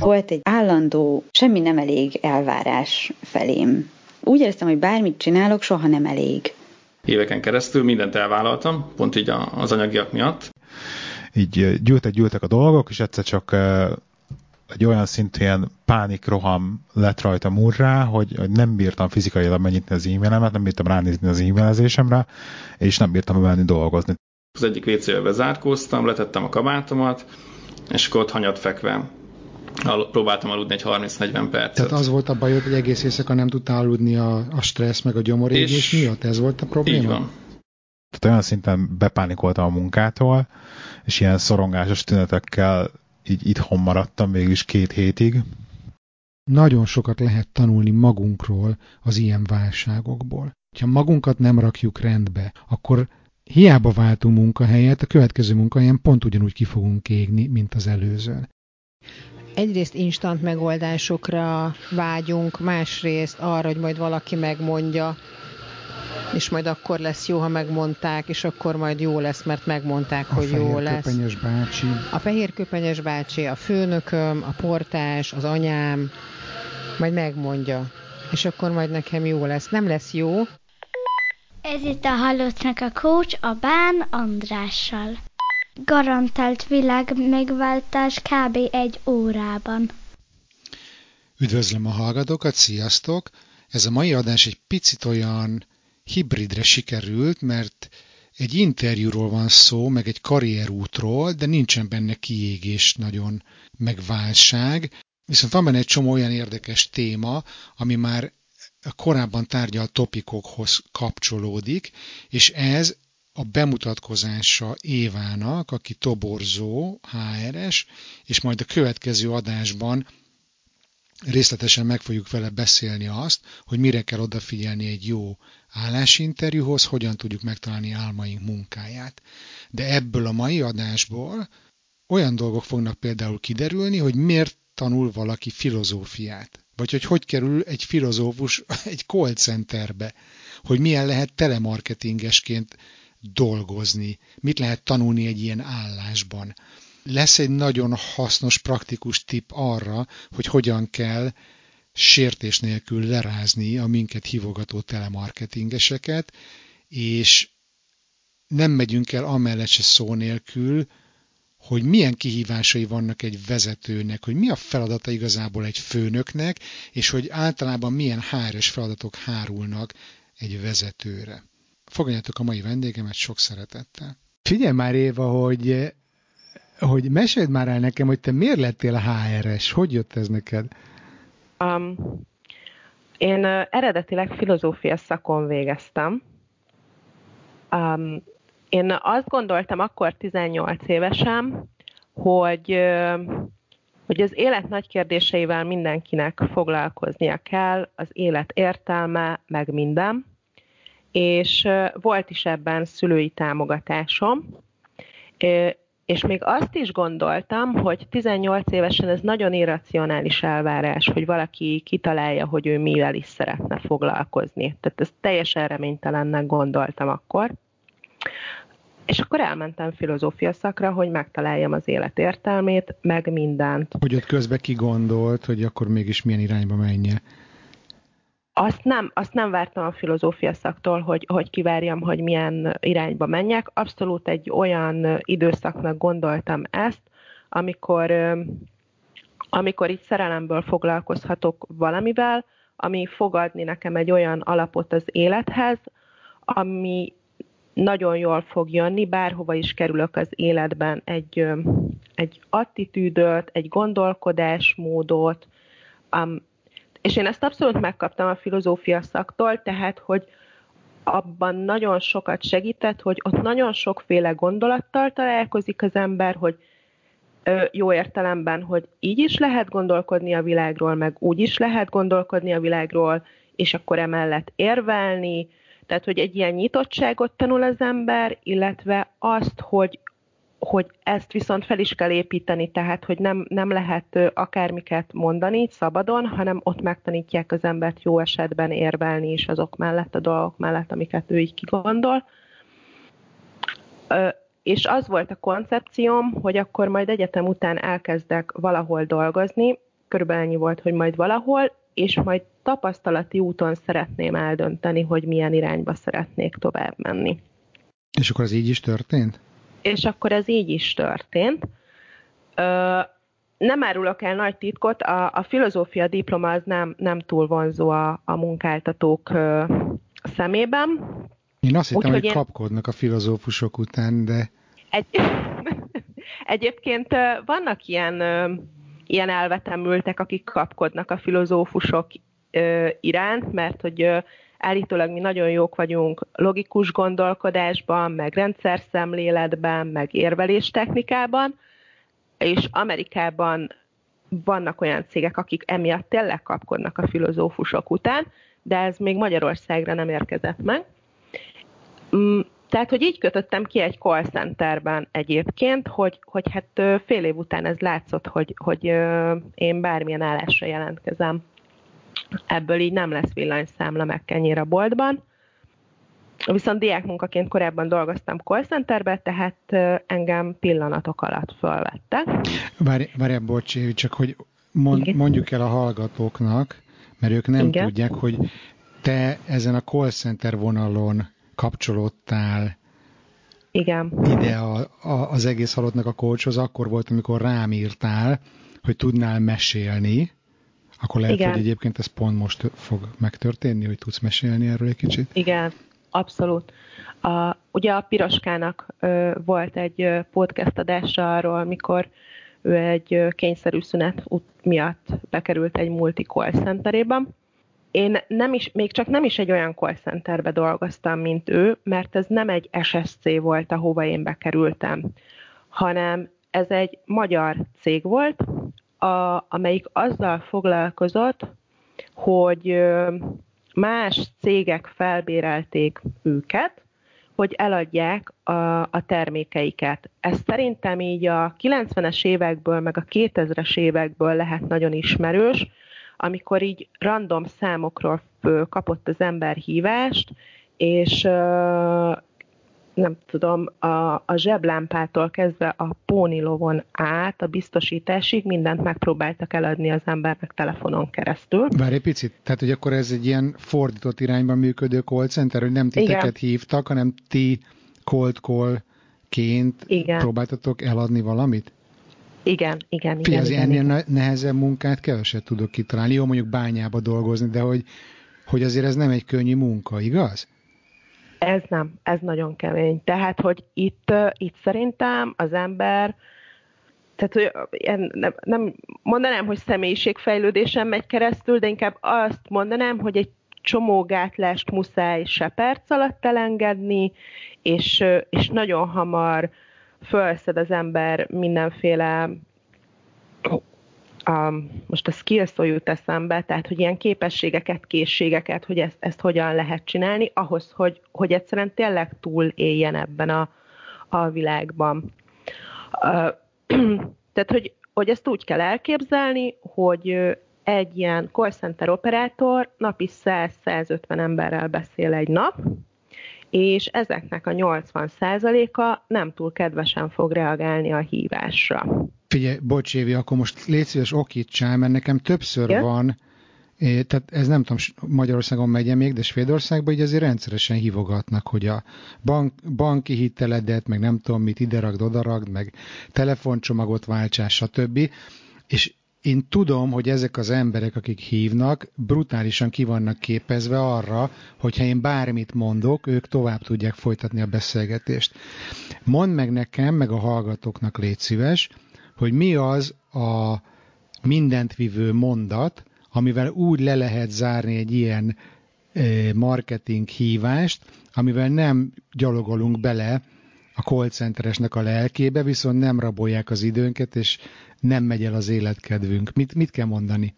Volt egy állandó, semmi nem elég elvárás felém. Úgy éreztem, hogy bármit csinálok, soha nem elég. Éveken keresztül mindent elvállaltam, pont így az anyagiak miatt. Így gyűltek-gyűltek a dolgok, és egyszer csak egy olyan szintű ilyen pánikroham lett rajta murrá, hogy, hogy nem bírtam fizikailag megnyitni az e-mailemet, nem bírtam ránézni az e-mailezésemre, és nem bírtam menni dolgozni. Az egyik WC-be bezárkóztam, letettem a kabátomat, és akkor ott hanyat fekve al- próbáltam aludni egy 30-40 percet. Tehát az volt a bajod, hogy egész éjszaka nem tudtál aludni a, a stressz meg a gyomorégés miatt? Ez volt a probléma? Így van. Tehát olyan szinten bepánikoltam a munkától, és ilyen szorongásos tünetekkel így itthon maradtam végül két hétig. Nagyon sokat lehet tanulni magunkról az ilyen válságokból. Ha magunkat nem rakjuk rendbe, akkor hiába váltunk munkahelyet, a következő munkahelyen pont ugyanúgy ki fogunk égni, mint az előzőn. Egyrészt instant megoldásokra vágyunk, másrészt arra, hogy majd valaki megmondja, és majd akkor lesz jó, ha megmondták, és akkor majd jó lesz, mert megmondták, a hogy jó lesz. köpenyes bácsi. A fehér köpenyes bácsi, a főnököm, a portás, az anyám, majd megmondja, és akkor majd nekem jó lesz. Nem lesz jó. Ez itt a Halottnak a coach a Bán Andrással. Garantált világ megváltás kb. egy órában. Üdvözlöm a hallgatókat, sziasztok! Ez a mai adás egy picit olyan hibridre sikerült, mert egy interjúról van szó, meg egy karrierútról, de nincsen benne kiégés nagyon, meg válság. Viszont van benne egy csomó olyan érdekes téma, ami már korábban tárgyalt topikokhoz kapcsolódik, és ez a bemutatkozása Évának, aki toborzó, HRS, és majd a következő adásban részletesen meg fogjuk vele beszélni azt, hogy mire kell odafigyelni egy jó állásinterjúhoz, hogyan tudjuk megtalálni álmaink munkáját. De ebből a mai adásból olyan dolgok fognak például kiderülni, hogy miért tanul valaki filozófiát, vagy hogy hogy kerül egy filozófus egy call centerbe, hogy milyen lehet telemarketingesként dolgozni, mit lehet tanulni egy ilyen állásban. Lesz egy nagyon hasznos, praktikus tip arra, hogy hogyan kell sértés nélkül lerázni a minket hívogató telemarketingeseket, és nem megyünk el amellett se szó nélkül, hogy milyen kihívásai vannak egy vezetőnek, hogy mi a feladata igazából egy főnöknek, és hogy általában milyen háres feladatok hárulnak egy vezetőre. Fogadjátok a mai vendégemet sok szeretettel. Figyelj már Éva, hogy, hogy meséld már el nekem, hogy te miért lettél a HRS? Hogy jött ez neked? Um, én uh, eredetileg filozófia szakon végeztem. Um, én azt gondoltam akkor 18 évesen, hogy, uh, hogy az élet nagy kérdéseivel mindenkinek foglalkoznia kell, az élet értelme, meg minden és volt is ebben szülői támogatásom, és még azt is gondoltam, hogy 18 évesen ez nagyon irracionális elvárás, hogy valaki kitalálja, hogy ő mivel is szeretne foglalkozni. Tehát ezt teljesen reménytelennek gondoltam akkor. És akkor elmentem filozófia szakra, hogy megtaláljam az élet értelmét, meg mindent. Hogy ott közben ki gondolt, hogy akkor mégis milyen irányba menje? Azt nem, azt nem vártam a filozófia szaktól, hogy, hogy kivárjam, hogy milyen irányba menjek. Abszolút egy olyan időszaknak gondoltam ezt, amikor, amikor így szerelemből foglalkozhatok valamivel, ami fogadni nekem egy olyan alapot az élethez, ami nagyon jól fog jönni, bárhova is kerülök az életben, egy, egy attitűdöt, egy gondolkodásmódot, és én ezt abszolút megkaptam a filozófia szaktól, tehát, hogy abban nagyon sokat segített, hogy ott nagyon sokféle gondolattal találkozik az ember, hogy jó értelemben, hogy így is lehet gondolkodni a világról, meg úgy is lehet gondolkodni a világról, és akkor emellett érvelni, tehát, hogy egy ilyen nyitottságot tanul az ember, illetve azt, hogy hogy ezt viszont fel is kell építeni, tehát hogy nem, nem lehet akármiket mondani szabadon, hanem ott megtanítják az embert jó esetben érvelni is azok mellett, a dolgok mellett, amiket ő így kigondol. és az volt a koncepcióm, hogy akkor majd egyetem után elkezdek valahol dolgozni, körülbelül ennyi volt, hogy majd valahol, és majd tapasztalati úton szeretném eldönteni, hogy milyen irányba szeretnék tovább menni. És akkor ez így is történt? És akkor ez így is történt. Ö, nem árulok el nagy titkot, a, a filozófia diploma az nem, nem túl vonzó a, a munkáltatók ö, szemében. Én azt hittem, hogy én... kapkodnak a filozófusok után, de... Egy... Egyébként vannak ilyen, ilyen elvetemültek, akik kapkodnak a filozófusok iránt, mert hogy állítólag mi nagyon jók vagyunk logikus gondolkodásban, meg rendszer szemléletben, meg érvelés technikában, és Amerikában vannak olyan cégek, akik emiatt tényleg kapkodnak a filozófusok után, de ez még Magyarországra nem érkezett meg. Mm, tehát, hogy így kötöttem ki egy call centerben egyébként, hogy, hogy hát fél év után ez látszott, hogy, hogy én bármilyen állásra jelentkezem. Ebből így nem lesz villanyszámla meg kenyér a boltban. Viszont diákmunkaként korábban dolgoztam call centerbe, tehát engem pillanatok alatt fölvettek. Várj, várj bocs, csak hogy mond, mondjuk el a hallgatóknak, mert ők nem Igen. tudják, hogy te ezen a call center vonalon kapcsolódtál Igen. ide a, a, az egész halottnak a coachhoz, akkor volt, amikor rám írtál, hogy tudnál mesélni, akkor lehet, Igen. hogy egyébként ez pont most fog megtörténni, hogy tudsz mesélni erről egy kicsit? Igen, abszolút. A, ugye a Piroskának ö, volt egy podcast adása arról, mikor ő egy kényszerű szünet miatt bekerült egy multi call centerében, én nem is, még csak nem is egy olyan call centerbe dolgoztam, mint ő, mert ez nem egy SSC volt, ahova én bekerültem, hanem ez egy magyar cég volt, a, amelyik azzal foglalkozott, hogy más cégek felbérelték őket, hogy eladják a, a termékeiket. Ez szerintem így a 90-es évekből, meg a 2000-es évekből lehet nagyon ismerős, amikor így random számokról kapott az ember hívást, és nem tudom, a, a zseblámpától kezdve a pónilovon át, a biztosításig mindent megpróbáltak eladni az embernek telefonon keresztül. Várj egy picit, tehát hogy akkor ez egy ilyen fordított irányban működő call center, hogy nem titeket Igen. hívtak, hanem ti cold call-ként Igen. próbáltatok eladni valamit? Igen, igen, Fia, igen. igen, ennél igen. nehezebb munkát keveset tudok kitalálni. Jó, mondjuk bányába dolgozni, de hogy, hogy azért ez nem egy könnyű munka, igaz? Ez nem, ez nagyon kemény. Tehát, hogy itt, itt szerintem az ember, tehát, hogy nem, nem mondanám, hogy személyiségfejlődésen megy keresztül, de inkább azt mondanám, hogy egy csomó gátlást muszáj se perc alatt elengedni, és, és nagyon hamar felszed az ember mindenféle a, most a skill szó jut eszembe, tehát hogy ilyen képességeket, készségeket, hogy ezt, ezt hogyan lehet csinálni, ahhoz, hogy, hogy egyszerűen tényleg túl éljen ebben a, a világban. Tehát, hogy, hogy ezt úgy kell elképzelni, hogy egy ilyen call center operátor napi 100-150 emberrel beszél egy nap, és ezeknek a 80%-a nem túl kedvesen fog reagálni a hívásra. Figyelj, bocs Évi, akkor most légy szíves okítsál, mert nekem többször ja? van, é, tehát ez nem tudom, Magyarországon megy még, de Svédországban így azért rendszeresen hívogatnak, hogy a bank, banki hiteledet, meg nem tudom mit, ide ragd, oda ragd, meg telefoncsomagot váltsás, stb. És én tudom, hogy ezek az emberek, akik hívnak, brutálisan ki vannak képezve arra, hogyha én bármit mondok, ők tovább tudják folytatni a beszélgetést. Mondd meg nekem, meg a hallgatóknak légy szíves, hogy mi az a mindent vívő mondat, amivel úgy le lehet zárni egy ilyen eh, marketing hívást, amivel nem gyalogolunk bele a call centeresnek a lelkébe, viszont nem rabolják az időnket, és nem megy el az életkedvünk. Mit, mit kell mondani?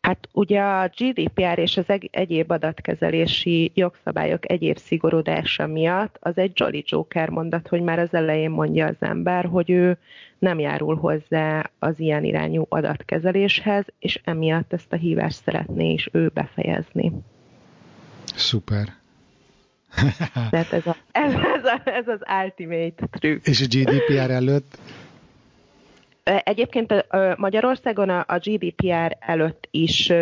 Hát ugye a GDPR és az egyéb adatkezelési jogszabályok egyéb szigorodása miatt az egy Jolly Joker mondat, hogy már az elején mondja az ember, hogy ő nem járul hozzá az ilyen irányú adatkezeléshez, és emiatt ezt a hívást szeretné is ő befejezni. Szuper. Tehát ez, a, ez, ez, a, ez az ultimate trükk. És a GDPR előtt? Egyébként Magyarországon a GDPR előtt is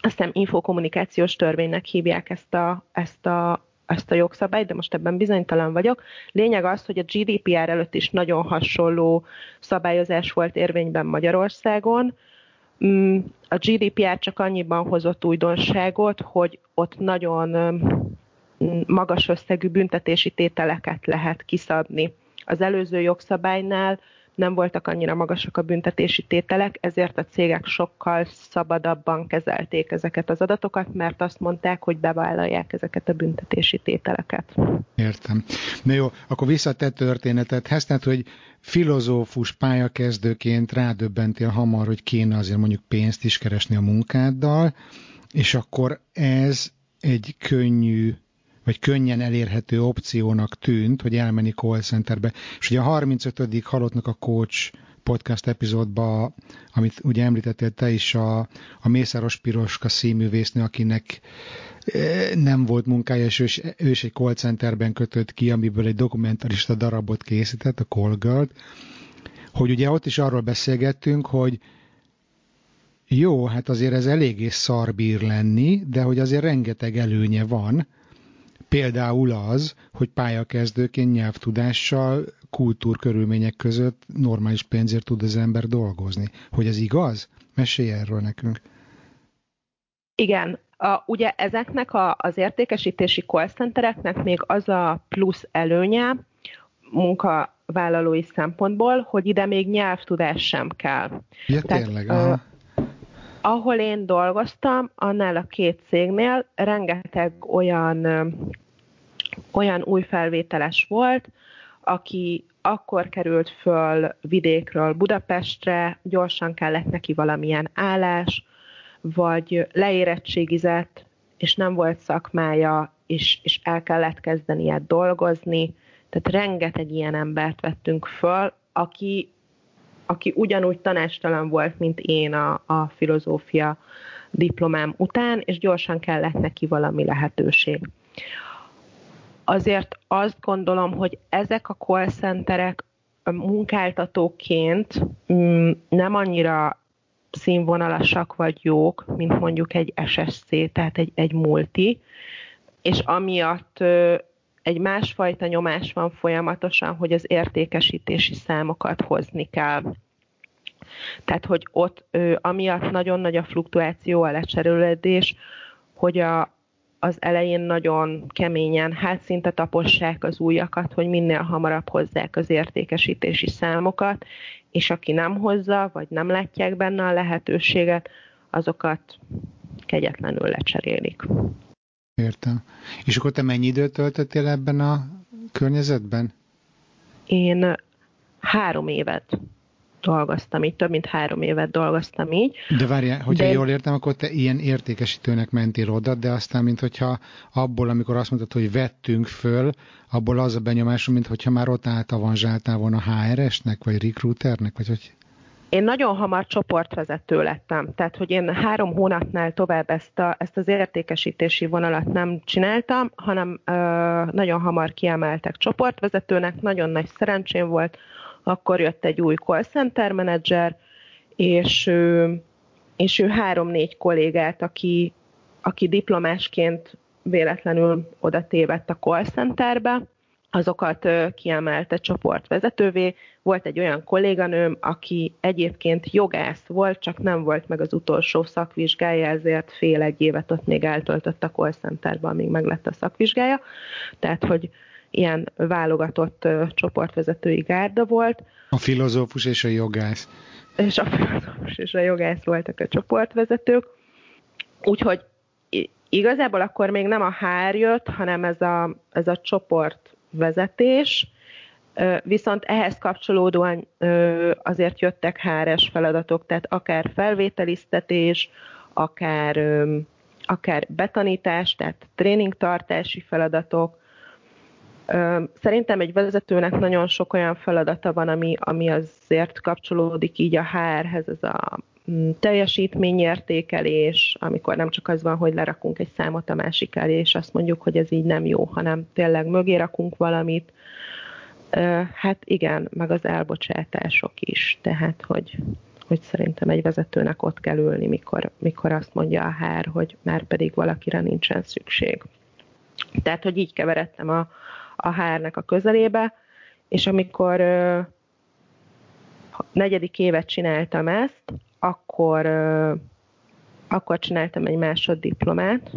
azt hiszem infokommunikációs törvénynek hívják ezt a, ezt a ezt a jogszabályt, de most ebben bizonytalan vagyok. Lényeg az, hogy a GDPR előtt is nagyon hasonló szabályozás volt érvényben Magyarországon. Mm, a GDPR csak annyiban hozott újdonságot, hogy ott nagyon magas összegű büntetési tételeket lehet kiszabni. Az előző jogszabálynál nem voltak annyira magasak a büntetési tételek, ezért a cégek sokkal szabadabban kezelték ezeket az adatokat, mert azt mondták, hogy bevállalják ezeket a büntetési tételeket. Értem. Na jó, akkor vissza te történetedhez, tehát, hogy filozófus pályakezdőként rádöbbentél hamar, hogy kéne azért mondjuk pénzt is keresni a munkáddal, és akkor ez egy könnyű vagy könnyen elérhető opciónak tűnt, hogy elmenni call centerbe. És ugye a 35. halottnak a coach podcast epizódba, amit ugye említettél te is, a, a Mészáros Piroska színművésznő, akinek e, nem volt munkája, és ő, ő is egy call centerben kötött ki, amiből egy dokumentarista darabot készített, a Call Girl, hogy ugye ott is arról beszélgettünk, hogy jó, hát azért ez eléggé szarbír lenni, de hogy azért rengeteg előnye van, Például az, hogy pályakezdőként nyelvtudással, kultúrkörülmények között normális pénzért tud az ember dolgozni. Hogy ez igaz? Mesélj erről nekünk. Igen, a, ugye ezeknek a, az értékesítési call centereknek még az a plusz előnye munkavállalói szempontból, hogy ide még nyelvtudás sem kell. Ja, Tehát, tényleg, aha ahol én dolgoztam, annál a két cégnél rengeteg olyan, olyan új felvételes volt, aki akkor került föl vidékről Budapestre, gyorsan kellett neki valamilyen állás, vagy leérettségizett, és nem volt szakmája, és, és el kellett kezdenie dolgozni. Tehát rengeteg ilyen embert vettünk föl, aki aki ugyanúgy tanástalan volt, mint én a, a filozófia diplomám után, és gyorsan kellett neki valami lehetőség. Azért azt gondolom, hogy ezek a call centerek munkáltatóként mm, nem annyira színvonalasak vagy jók, mint mondjuk egy SSC, tehát egy, egy multi, és amiatt egy másfajta nyomás van folyamatosan, hogy az értékesítési számokat hozni kell. Tehát, hogy ott ö, amiatt nagyon nagy a fluktuáció, a lecserélődés, hogy a, az elején nagyon keményen, hát szinte tapossák az újakat, hogy minél hamarabb hozzák az értékesítési számokat, és aki nem hozza, vagy nem látják benne a lehetőséget, azokat kegyetlenül lecserélik. Értem. És akkor te mennyi időt töltöttél ebben a környezetben? Én három évet dolgoztam így, több mint három évet dolgoztam így. De várjál, hogyha de... jól értem, akkor te ilyen értékesítőnek mentél oda, de aztán, mint hogyha abból, amikor azt mondtad, hogy vettünk föl, abból az a benyomásom, mint hogyha már ott átavanzsáltál volna HRS-nek, vagy recruiternek, vagy hogy... Én nagyon hamar csoportvezető lettem, tehát hogy én három hónapnál tovább ezt, a, ezt az értékesítési vonalat nem csináltam, hanem ö, nagyon hamar kiemeltek csoportvezetőnek, nagyon nagy szerencsém volt, akkor jött egy új call center menedzser, és ő, és ő három-négy kollégát, aki, aki diplomásként véletlenül oda tévedt a call centerbe, azokat kiemelte csoportvezetővé. Volt egy olyan kolléganőm, aki egyébként jogász volt, csak nem volt meg az utolsó szakvizsgája, ezért fél egy évet ott még eltöltött a call centerben, amíg meglett a szakvizsgája. Tehát, hogy ilyen válogatott csoportvezetői gárda volt. A filozófus és a jogász. És a filozófus és a jogász voltak a csoportvezetők. Úgyhogy igazából akkor még nem a hár jött, hanem ez a, ez a csoportvezetés, Viszont ehhez kapcsolódóan azért jöttek háres feladatok, tehát akár felvételiztetés, akár, akár betanítás, tehát tréningtartási feladatok, Szerintem egy vezetőnek nagyon sok olyan feladata van, ami, ami azért kapcsolódik így a HR-hez, ez a teljesítményértékelés, amikor nem csak az van, hogy lerakunk egy számot a másik elé, és azt mondjuk, hogy ez így nem jó, hanem tényleg mögé rakunk valamit. Hát igen, meg az elbocsátások is, tehát hogy, hogy szerintem egy vezetőnek ott kell ülni, mikor, mikor azt mondja a hár, hogy már pedig valakire nincsen szükség. Tehát, hogy így keveredtem a, a hárnak a közelébe, és amikor ö, negyedik évet csináltam ezt, akkor, akkor csináltam egy másoddiplomát,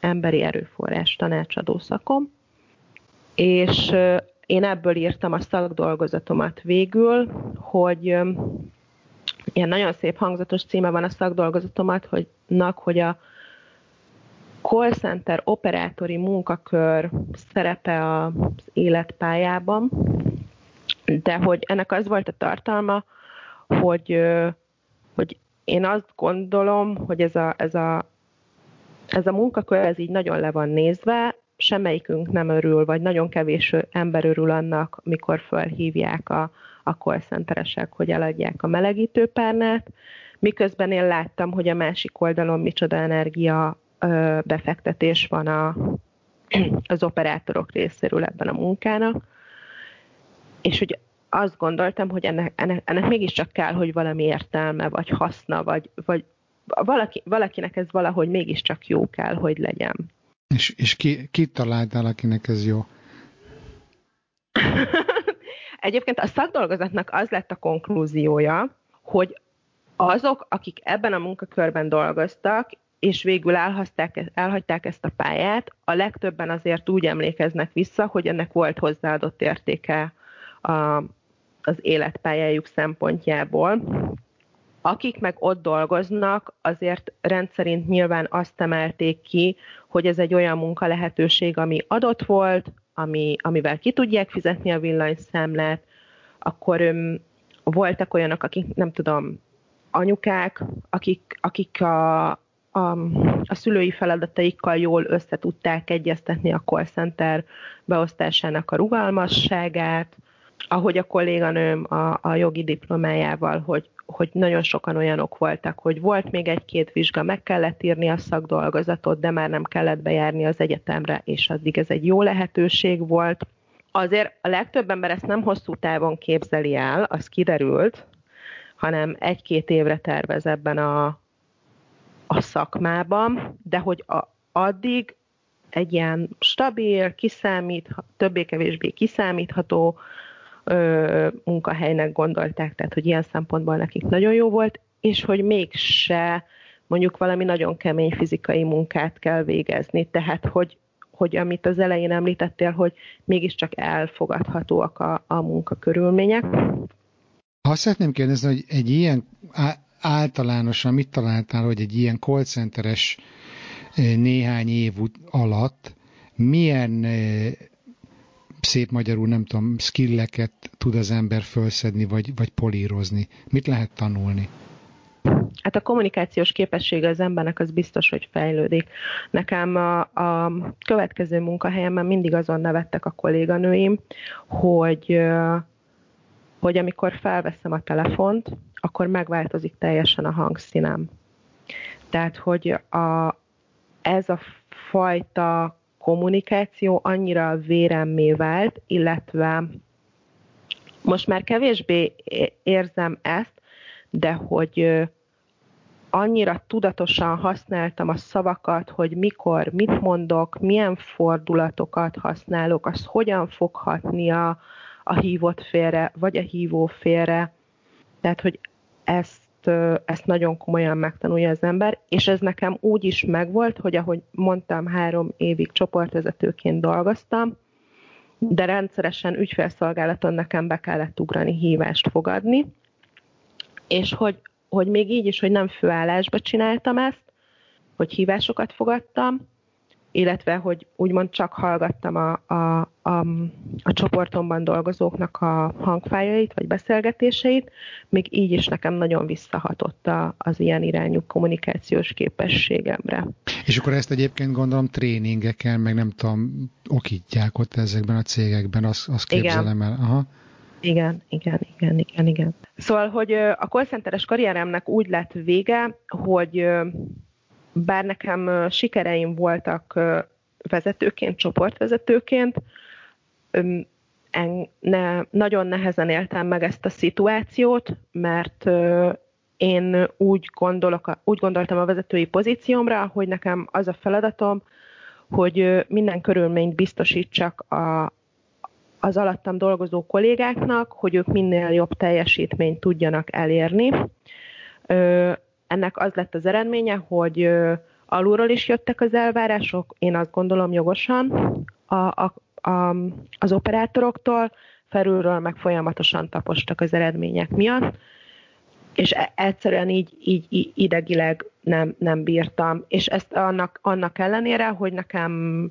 emberi erőforrás tanácsadó szakom, és én ebből írtam a szakdolgozatomat végül, hogy ilyen nagyon szép hangzatos címe van a szakdolgozatomat, hogy, hogy a call center operátori munkakör szerepe az életpályában, de hogy ennek az volt a tartalma, hogy, hogy én azt gondolom, hogy ez a, ez a, ez a munkakör ez így nagyon le van nézve, semmelyikünk nem örül, vagy nagyon kevés ember örül annak, mikor felhívják a, a call centeresek, hogy eladják a melegítőpárnát, miközben én láttam, hogy a másik oldalon micsoda energia befektetés van a, az operátorok részéről ebben a munkának, és hogy azt gondoltam, hogy ennek, ennek, ennek mégiscsak kell, hogy valami értelme, vagy haszna, vagy, vagy valaki, valakinek ez valahogy mégiscsak jó kell, hogy legyen. És, és ki, ki találtál, akinek ez jó? Egyébként a szakdolgozatnak az lett a konklúziója, hogy azok, akik ebben a munkakörben dolgoztak, és végül elhagyták, ezt a pályát, a legtöbben azért úgy emlékeznek vissza, hogy ennek volt hozzáadott értéke a, az életpályájuk szempontjából. Akik meg ott dolgoznak, azért rendszerint nyilván azt emelték ki, hogy ez egy olyan munka lehetőség, ami adott volt, ami, amivel ki tudják fizetni a villanyszámlát, akkor öm, voltak olyanok, akik nem tudom, anyukák, akik, akik a, a, a szülői feladataikkal jól össze tudták egyeztetni a call center beosztásának a rugalmasságát, ahogy a kolléganőm a, a jogi diplomájával, hogy, hogy nagyon sokan olyanok voltak, hogy volt még egy-két vizsga, meg kellett írni a szakdolgozatot, de már nem kellett bejárni az egyetemre, és addig ez egy jó lehetőség volt. Azért a legtöbb ember ezt nem hosszú távon képzeli el, az kiderült, hanem egy-két évre tervez ebben a, a szakmában, de hogy a, addig egy ilyen stabil, kiszámít, többé-kevésbé kiszámítható ö, munkahelynek gondolták, tehát hogy ilyen szempontból nekik nagyon jó volt, és hogy mégse mondjuk valami nagyon kemény fizikai munkát kell végezni, tehát hogy, hogy amit az elején említettél, hogy mégiscsak elfogadhatóak a, a munkakörülmények. Azt szeretném kérdezni, hogy egy ilyen általánosan mit találtál, hogy egy ilyen call centeres néhány év alatt milyen szép magyarul, nem tudom, skilleket tud az ember felszedni, vagy, vagy polírozni? Mit lehet tanulni? Hát a kommunikációs képessége az embernek az biztos, hogy fejlődik. Nekem a, a következő munkahelyemben mindig azon nevettek a kolléganőim, hogy, hogy amikor felveszem a telefont, akkor megváltozik teljesen a hangszínem. Tehát, hogy a, ez a fajta kommunikáció annyira véremmé vált, illetve most már kevésbé érzem ezt, de hogy annyira tudatosan használtam a szavakat, hogy mikor, mit mondok, milyen fordulatokat használok, az hogyan fog hatni a, a hívott félre, vagy a hívó félre. Tehát, hogy ezt nagyon komolyan megtanulja az ember, és ez nekem úgy is megvolt, hogy ahogy mondtam, három évig csoportvezetőként dolgoztam, de rendszeresen ügyfélszolgálaton nekem be kellett ugrani, hívást fogadni, és hogy, hogy még így is, hogy nem főállásba csináltam ezt, hogy hívásokat fogadtam, illetve hogy úgymond csak hallgattam a, a, a, a csoportomban dolgozóknak a hangfájait vagy beszélgetéseit, még így is nekem nagyon visszahatott a, az ilyen irányú kommunikációs képességemre. És akkor ezt egyébként gondolom tréningeken, meg nem tudom, okítják ott ezekben a cégekben, azt, azt képzelem Igen. el. Aha. Igen, igen, igen, igen, igen. Szóval, hogy a call karrieremnek úgy lett vége, hogy bár nekem sikereim voltak vezetőként, csoportvezetőként, ne, nagyon nehezen éltem meg ezt a szituációt, mert én úgy, gondolok, úgy gondoltam a vezetői pozíciómra, hogy nekem az a feladatom, hogy minden körülményt biztosítsak a, az alattam dolgozó kollégáknak, hogy ők minél jobb teljesítményt tudjanak elérni. Ennek az lett az eredménye, hogy alulról is jöttek az elvárások, én azt gondolom jogosan a, a, a, az operátoroktól, felülről meg folyamatosan tapostak az eredmények miatt, és e, egyszerűen így, így, idegileg nem, nem bírtam. És ezt annak, annak ellenére, hogy nekem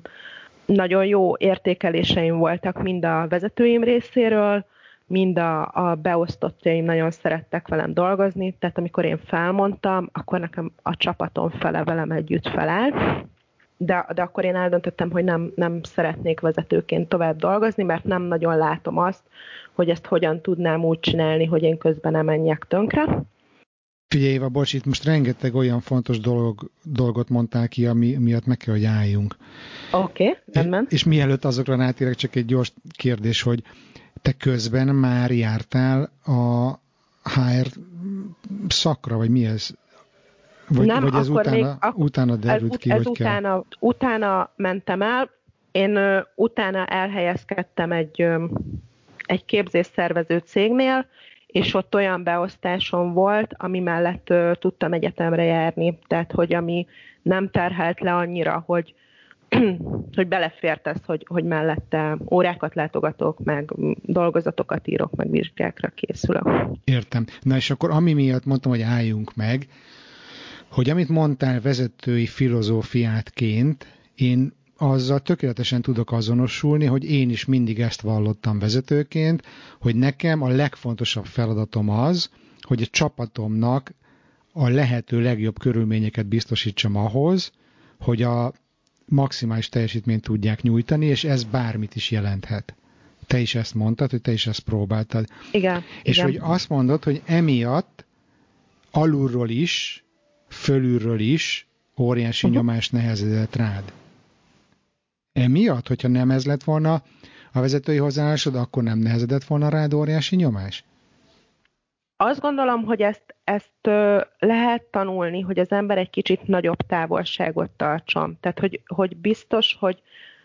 nagyon jó értékeléseim voltak mind a vezetőim részéről, mind a, a beosztottjaim nagyon szerettek velem dolgozni, tehát amikor én felmondtam, akkor nekem a csapatom fele velem együtt felállt, de, de akkor én eldöntöttem, hogy nem, nem szeretnék vezetőként tovább dolgozni, mert nem nagyon látom azt, hogy ezt hogyan tudnám úgy csinálni, hogy én közben nem menjek tönkre. Figyelj Éva, bocs, itt most rengeteg olyan fontos dolog, dolgot mondtál ki, ami miatt meg kell, hogy álljunk. Oké, okay, rendben. És, és mielőtt azokra rátérek, csak egy gyors kérdés, hogy te közben már jártál a HR szakra, vagy mi ez? Vagy, nem, vagy ez akkor utána, még, ak- utána derült ez, ki, ez hogy utána, kell? utána mentem el. Én ö, utána elhelyezkedtem egy, ö, egy képzésszervező cégnél, és ott olyan beosztásom volt, ami mellett ö, tudtam egyetemre járni, tehát hogy ami nem terhelt le annyira, hogy hogy belefért ez, hogy, hogy mellette órákat látogatok, meg dolgozatokat írok, meg vizsgákra készülök. Értem. Na és akkor ami miatt mondtam, hogy álljunk meg, hogy amit mondtál vezetői filozófiátként, én azzal tökéletesen tudok azonosulni, hogy én is mindig ezt vallottam vezetőként, hogy nekem a legfontosabb feladatom az, hogy a csapatomnak a lehető legjobb körülményeket biztosítsam ahhoz, hogy a maximális teljesítményt tudják nyújtani, és ez bármit is jelenthet. Te is ezt mondtad, hogy te is ezt próbáltad. Igen. És igen. hogy azt mondod, hogy emiatt alulról is, fölülről is óriási uh-huh. nyomás nehezedett rád. Emiatt, hogyha nem ez lett volna a vezetői hozzáállásod, akkor nem nehezedett volna rád óriási nyomás? Azt gondolom, hogy ezt, ezt lehet tanulni, hogy az ember egy kicsit nagyobb távolságot tartson. Tehát, hogy, hogy biztos, hogy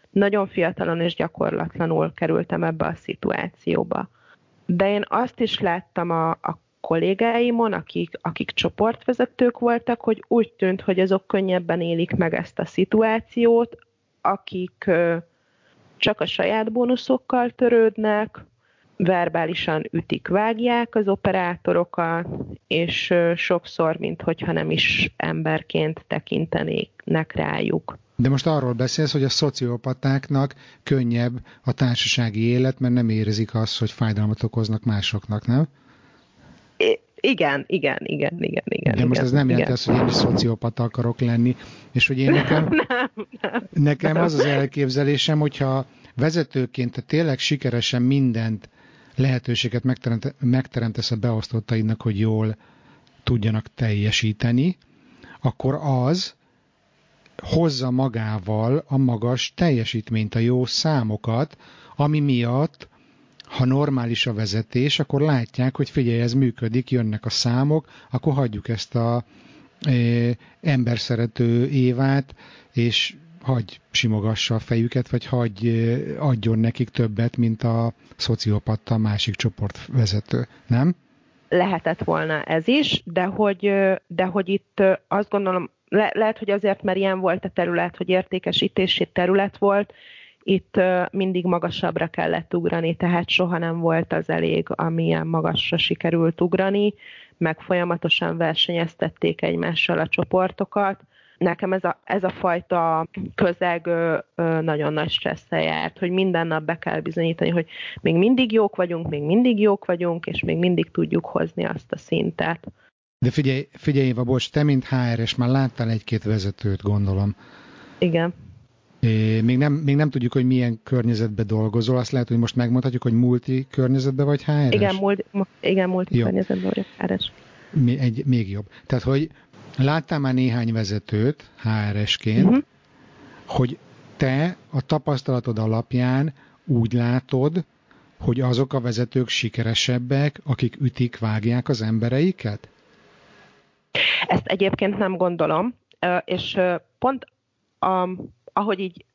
nagyon fiatalon és gyakorlatlanul kerültem ebbe a szituációba. De én azt is láttam a, a kollégáimon, akik, akik csoportvezetők voltak, hogy úgy tűnt, hogy azok könnyebben élik meg ezt a szituációt, akik csak a saját bónuszokkal törődnek, verbálisan ütik, vágják az operátorokat, és sokszor, mint hogyha nem is emberként tekintenének rájuk. De most arról beszélsz, hogy a szociopatáknak könnyebb a társasági élet, mert nem érezik azt, hogy fájdalmat okoznak másoknak, nem? Igen, igen, igen, igen, igen. De most igen, ez nem jelenti azt, hogy én is szociopata akarok lenni, és hogy én nekem, nem, nem, nekem nem. az az elképzelésem, hogyha vezetőként te tényleg sikeresen mindent lehetőséget megteremt, megteremtesz a beosztottaidnak, hogy jól tudjanak teljesíteni, akkor az hozza magával a magas teljesítményt, a jó számokat, ami miatt, ha normális a vezetés, akkor látják, hogy figyelj, ez működik, jönnek a számok, akkor hagyjuk ezt a e, emberszerető évát, és hagy simogassa a fejüket, vagy hagy adjon nekik többet, mint a szociopatta másik csoportvezető, nem? Lehetett volna ez is, de hogy, de hogy itt azt gondolom, le, lehet, hogy azért, mert ilyen volt a terület, hogy értékesítési terület volt, itt mindig magasabbra kellett ugrani, tehát soha nem volt az elég, amilyen magasra sikerült ugrani, meg folyamatosan versenyeztették egymással a csoportokat, nekem ez a, ez a fajta közeg ö, ö, nagyon nagy stresszel járt, hogy minden nap be kell bizonyítani, hogy még mindig jók vagyunk, még mindig jók vagyunk, és még mindig tudjuk hozni azt a szintet. De figyelj, figyelj Éva, bocs, te mint HR-es már láttál egy-két vezetőt, gondolom. Igen. É, még, nem, még nem tudjuk, hogy milyen környezetben dolgozol, azt lehet, hogy most megmondhatjuk, hogy multi környezetben vagy HR-es? Igen, multi, igen, multi Jó. környezetben vagyok HR-es. Egy, még jobb. Tehát, hogy láttál már néhány vezetőt HR-esként, uh-huh. hogy te a tapasztalatod alapján úgy látod, hogy azok a vezetők sikeresebbek, akik ütik, vágják az embereiket? Ezt egyébként nem gondolom, és pont ahogy így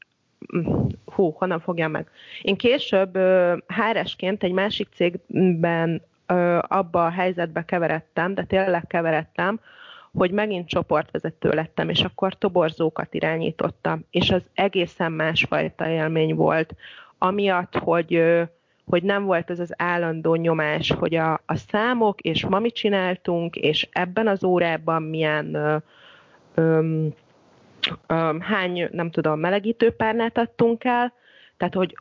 mm, hú, honnan fogjam meg. Én később HR-esként egy másik cégben abba a helyzetbe keveredtem, de tényleg keveredtem, hogy megint csoportvezető lettem, és akkor toborzókat irányítottam, és az egészen másfajta élmény volt, amiatt, hogy hogy nem volt ez az állandó nyomás, hogy a, a számok, és ma mit csináltunk, és ebben az órában milyen ö, ö, ö, hány, nem tudom, melegítőpárnát adtunk el, tehát, hogy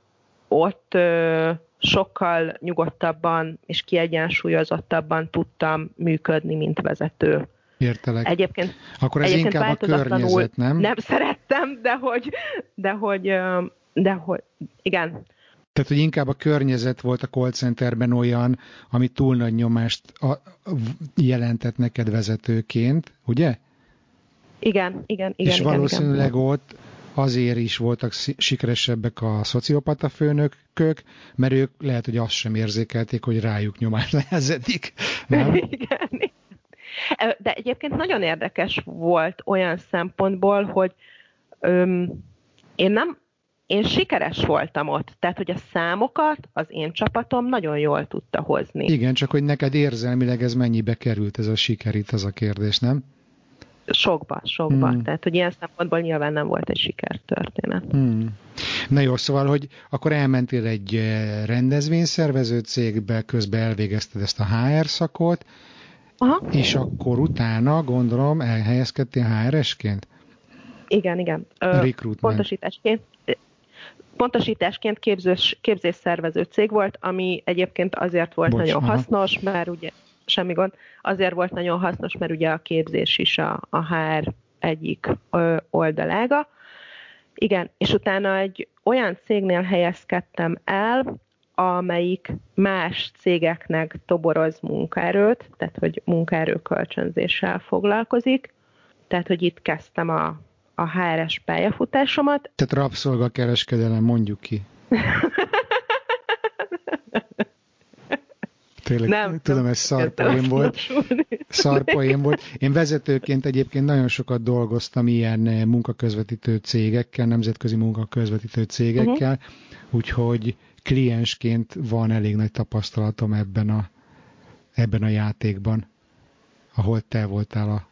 ott ö, sokkal nyugodtabban és kiegyensúlyozottabban tudtam működni, mint vezető. Értelek. Egyébként, Akkor ez egyébként inkább a környezet, nem? Nem szerettem, de hogy, de hogy, de hogy igen, tehát, hogy inkább a környezet volt a call centerben olyan, ami túl nagy nyomást a, jelentett neked vezetőként, ugye? Igen, igen, igen. És igen, valószínűleg igen. ott azért is voltak sikeresebbek a szociopata főnökök, mert ők lehet, hogy azt sem érzékelték, hogy rájuk nyomás lehezetik. Nem? Igen. De egyébként nagyon érdekes volt olyan szempontból, hogy öm, én nem én sikeres voltam ott, tehát hogy a számokat az én csapatom nagyon jól tudta hozni. Igen, csak hogy neked érzelmileg ez mennyibe került ez a siker itt, az a kérdés, nem? Sokba, sokba. Hmm. Tehát, hogy ilyen szempontból nyilván nem volt egy sikertörténet. Hmm. Na jó, szóval, hogy akkor elmentél egy eh, rendezvényszervező cégbe, közben elvégezted ezt a HR szakot, Aha. és akkor utána, gondolom, elhelyezkedtél HR-esként? Igen, igen. Recruitment. Pontosításként pontosításként képzős, képzésszervező cég volt, ami egyébként azért volt Bocs, nagyon aha. hasznos, mert ugye semmi gond, azért volt nagyon hasznos, mert ugye a képzés is a, a HR egyik ö, oldalága. Igen, és utána egy olyan cégnél helyezkedtem el, amelyik más cégeknek toboroz munkaerőt, tehát hogy munkaerő kölcsönzéssel foglalkozik. Tehát, hogy itt kezdtem a a HRS pályafutásomat. Tehát rabszolgakereskedelem, mondjuk ki. Tényleg, nem, tudom, ez szarpoén volt. Szarpoén volt. Én vezetőként egyébként nagyon sokat dolgoztam ilyen munkaközvetítő cégekkel, nemzetközi munkaközvetítő cégekkel, uh-huh. úgyhogy kliensként van elég nagy tapasztalatom ebben a, ebben a játékban, ahol te voltál a,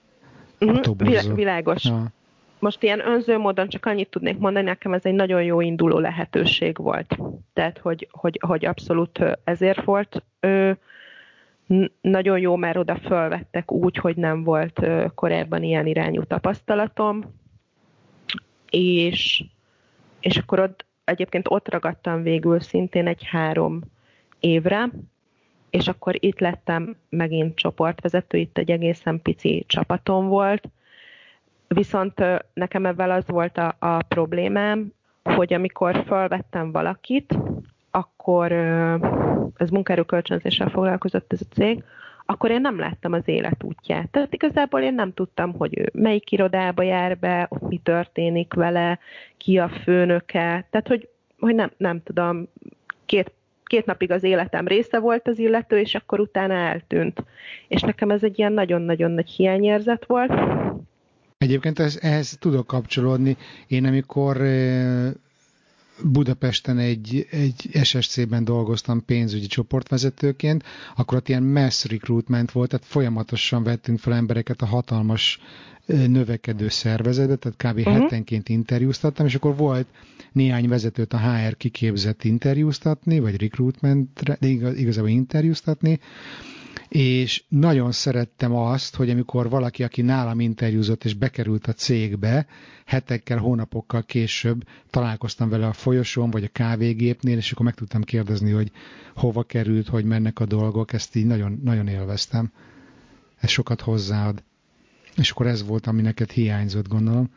a mhm. toborzó. Világos. Ja. Most ilyen önző módon csak annyit tudnék mondani, nekem ez egy nagyon jó induló lehetőség volt. Tehát, hogy, hogy, hogy abszolút ezért volt ö, nagyon jó, mert oda fölvettek úgy, hogy nem volt ö, korábban ilyen irányú tapasztalatom, és, és akkor ott egyébként ott ragadtam végül szintén egy három évre, és akkor itt lettem megint csoportvezető, itt egy egészen pici csapatom volt, Viszont nekem ebben az volt a, a problémám, hogy amikor felvettem valakit, akkor ez munkaerőkölcsönzéssel foglalkozott ez a cég, akkor én nem láttam az életútját. Tehát igazából én nem tudtam, hogy ő melyik irodába jár be, ott mi történik vele, ki a főnöke, tehát hogy, hogy nem, nem tudom, két, két napig az életem része volt az illető, és akkor utána eltűnt. És nekem ez egy ilyen nagyon-nagyon nagy hiányérzet volt, Egyébként ehhez, ehhez tudok kapcsolódni. Én amikor Budapesten egy, egy SSC-ben dolgoztam pénzügyi csoportvezetőként, akkor ott ilyen mass recruitment volt, tehát folyamatosan vettünk fel embereket a hatalmas növekedő szervezetbe, tehát kb. Uh-huh. hetenként interjúztattam, és akkor volt néhány vezetőt a HR kiképzett interjúztatni, vagy recruitmentre, de igaz, igazából interjúztatni, és nagyon szerettem azt, hogy amikor valaki, aki nálam interjúzott és bekerült a cégbe, hetekkel, hónapokkal később találkoztam vele a folyosón, vagy a kávégépnél, és akkor meg tudtam kérdezni, hogy hova került, hogy mennek a dolgok, ezt így nagyon, nagyon élveztem. Ez sokat hozzáad. És akkor ez volt, ami neked hiányzott, gondolom.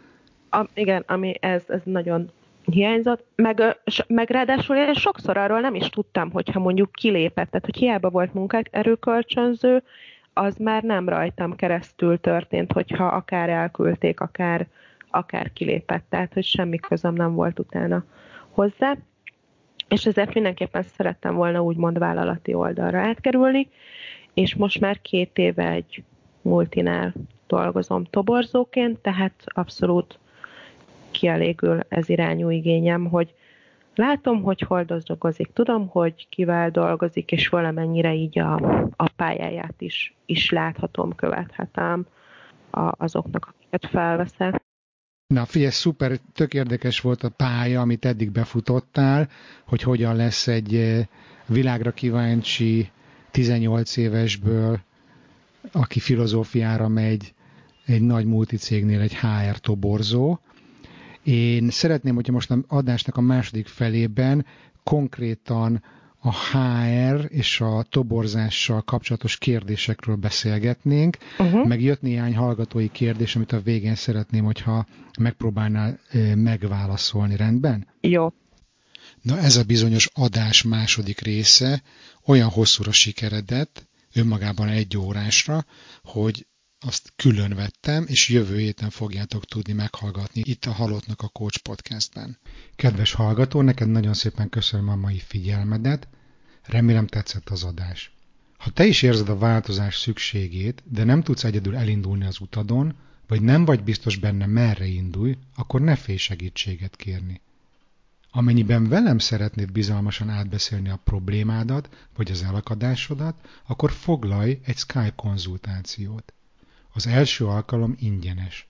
A, igen, ami ez, ez nagyon hiányzott, meg, meg ráadásul én sokszor arról nem is tudtam, hogyha mondjuk kilépett, tehát hogy hiába volt munkaerőkölcsönző, az már nem rajtam keresztül történt, hogyha akár elküldték, akár, akár kilépett, tehát hogy semmi közöm nem volt utána hozzá. És ezért mindenképpen szerettem volna úgymond vállalati oldalra átkerülni, és most már két éve egy multinál dolgozom toborzóként, tehát abszolút kielégül ez irányú igényem, hogy látom, hogy hol dolgozik, tudom, hogy kivel dolgozik, és valamennyire így a, a pályáját is, is láthatom, követhetem a, azoknak, akiket felveszek. Na figyelj, szuper, tök érdekes volt a pálya, amit eddig befutottál, hogy hogyan lesz egy eh, világra kíváncsi 18 évesből, aki filozófiára megy, egy nagy multicégnél egy HR toborzó, én szeretném, hogyha most a adásnak a második felében konkrétan a HR és a toborzással kapcsolatos kérdésekről beszélgetnénk, uh-huh. meg jött néhány hallgatói kérdés, amit a végén szeretném, hogyha megpróbálnál megválaszolni, rendben? Jó. Na ez a bizonyos adás második része olyan hosszúra sikeredett, önmagában egy órásra, hogy azt külön vettem, és jövő héten fogjátok tudni meghallgatni itt a Halottnak a Coach podcastben. Kedves hallgató, neked nagyon szépen köszönöm a mai figyelmedet, remélem tetszett az adás. Ha te is érzed a változás szükségét, de nem tudsz egyedül elindulni az utadon, vagy nem vagy biztos benne merre indulj, akkor ne félj segítséget kérni. Amennyiben velem szeretnéd bizalmasan átbeszélni a problémádat, vagy az elakadásodat, akkor foglalj egy Skype konzultációt. Az első alkalom ingyenes.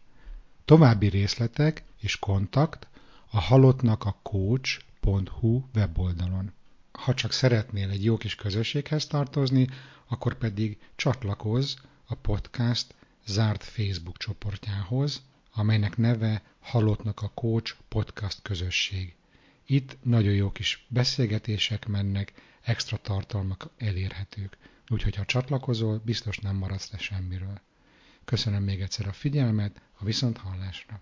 További részletek és kontakt a halottnak a coach.hu weboldalon. Ha csak szeretnél egy jó kis közösséghez tartozni, akkor pedig csatlakozz a podcast zárt Facebook csoportjához, amelynek neve Halottnak a Coach Podcast Közösség. Itt nagyon jó kis beszélgetések mennek, extra tartalmak elérhetők. Úgyhogy ha csatlakozol, biztos nem maradsz le semmiről. Köszönöm még egyszer a figyelmet, a viszont hallásra.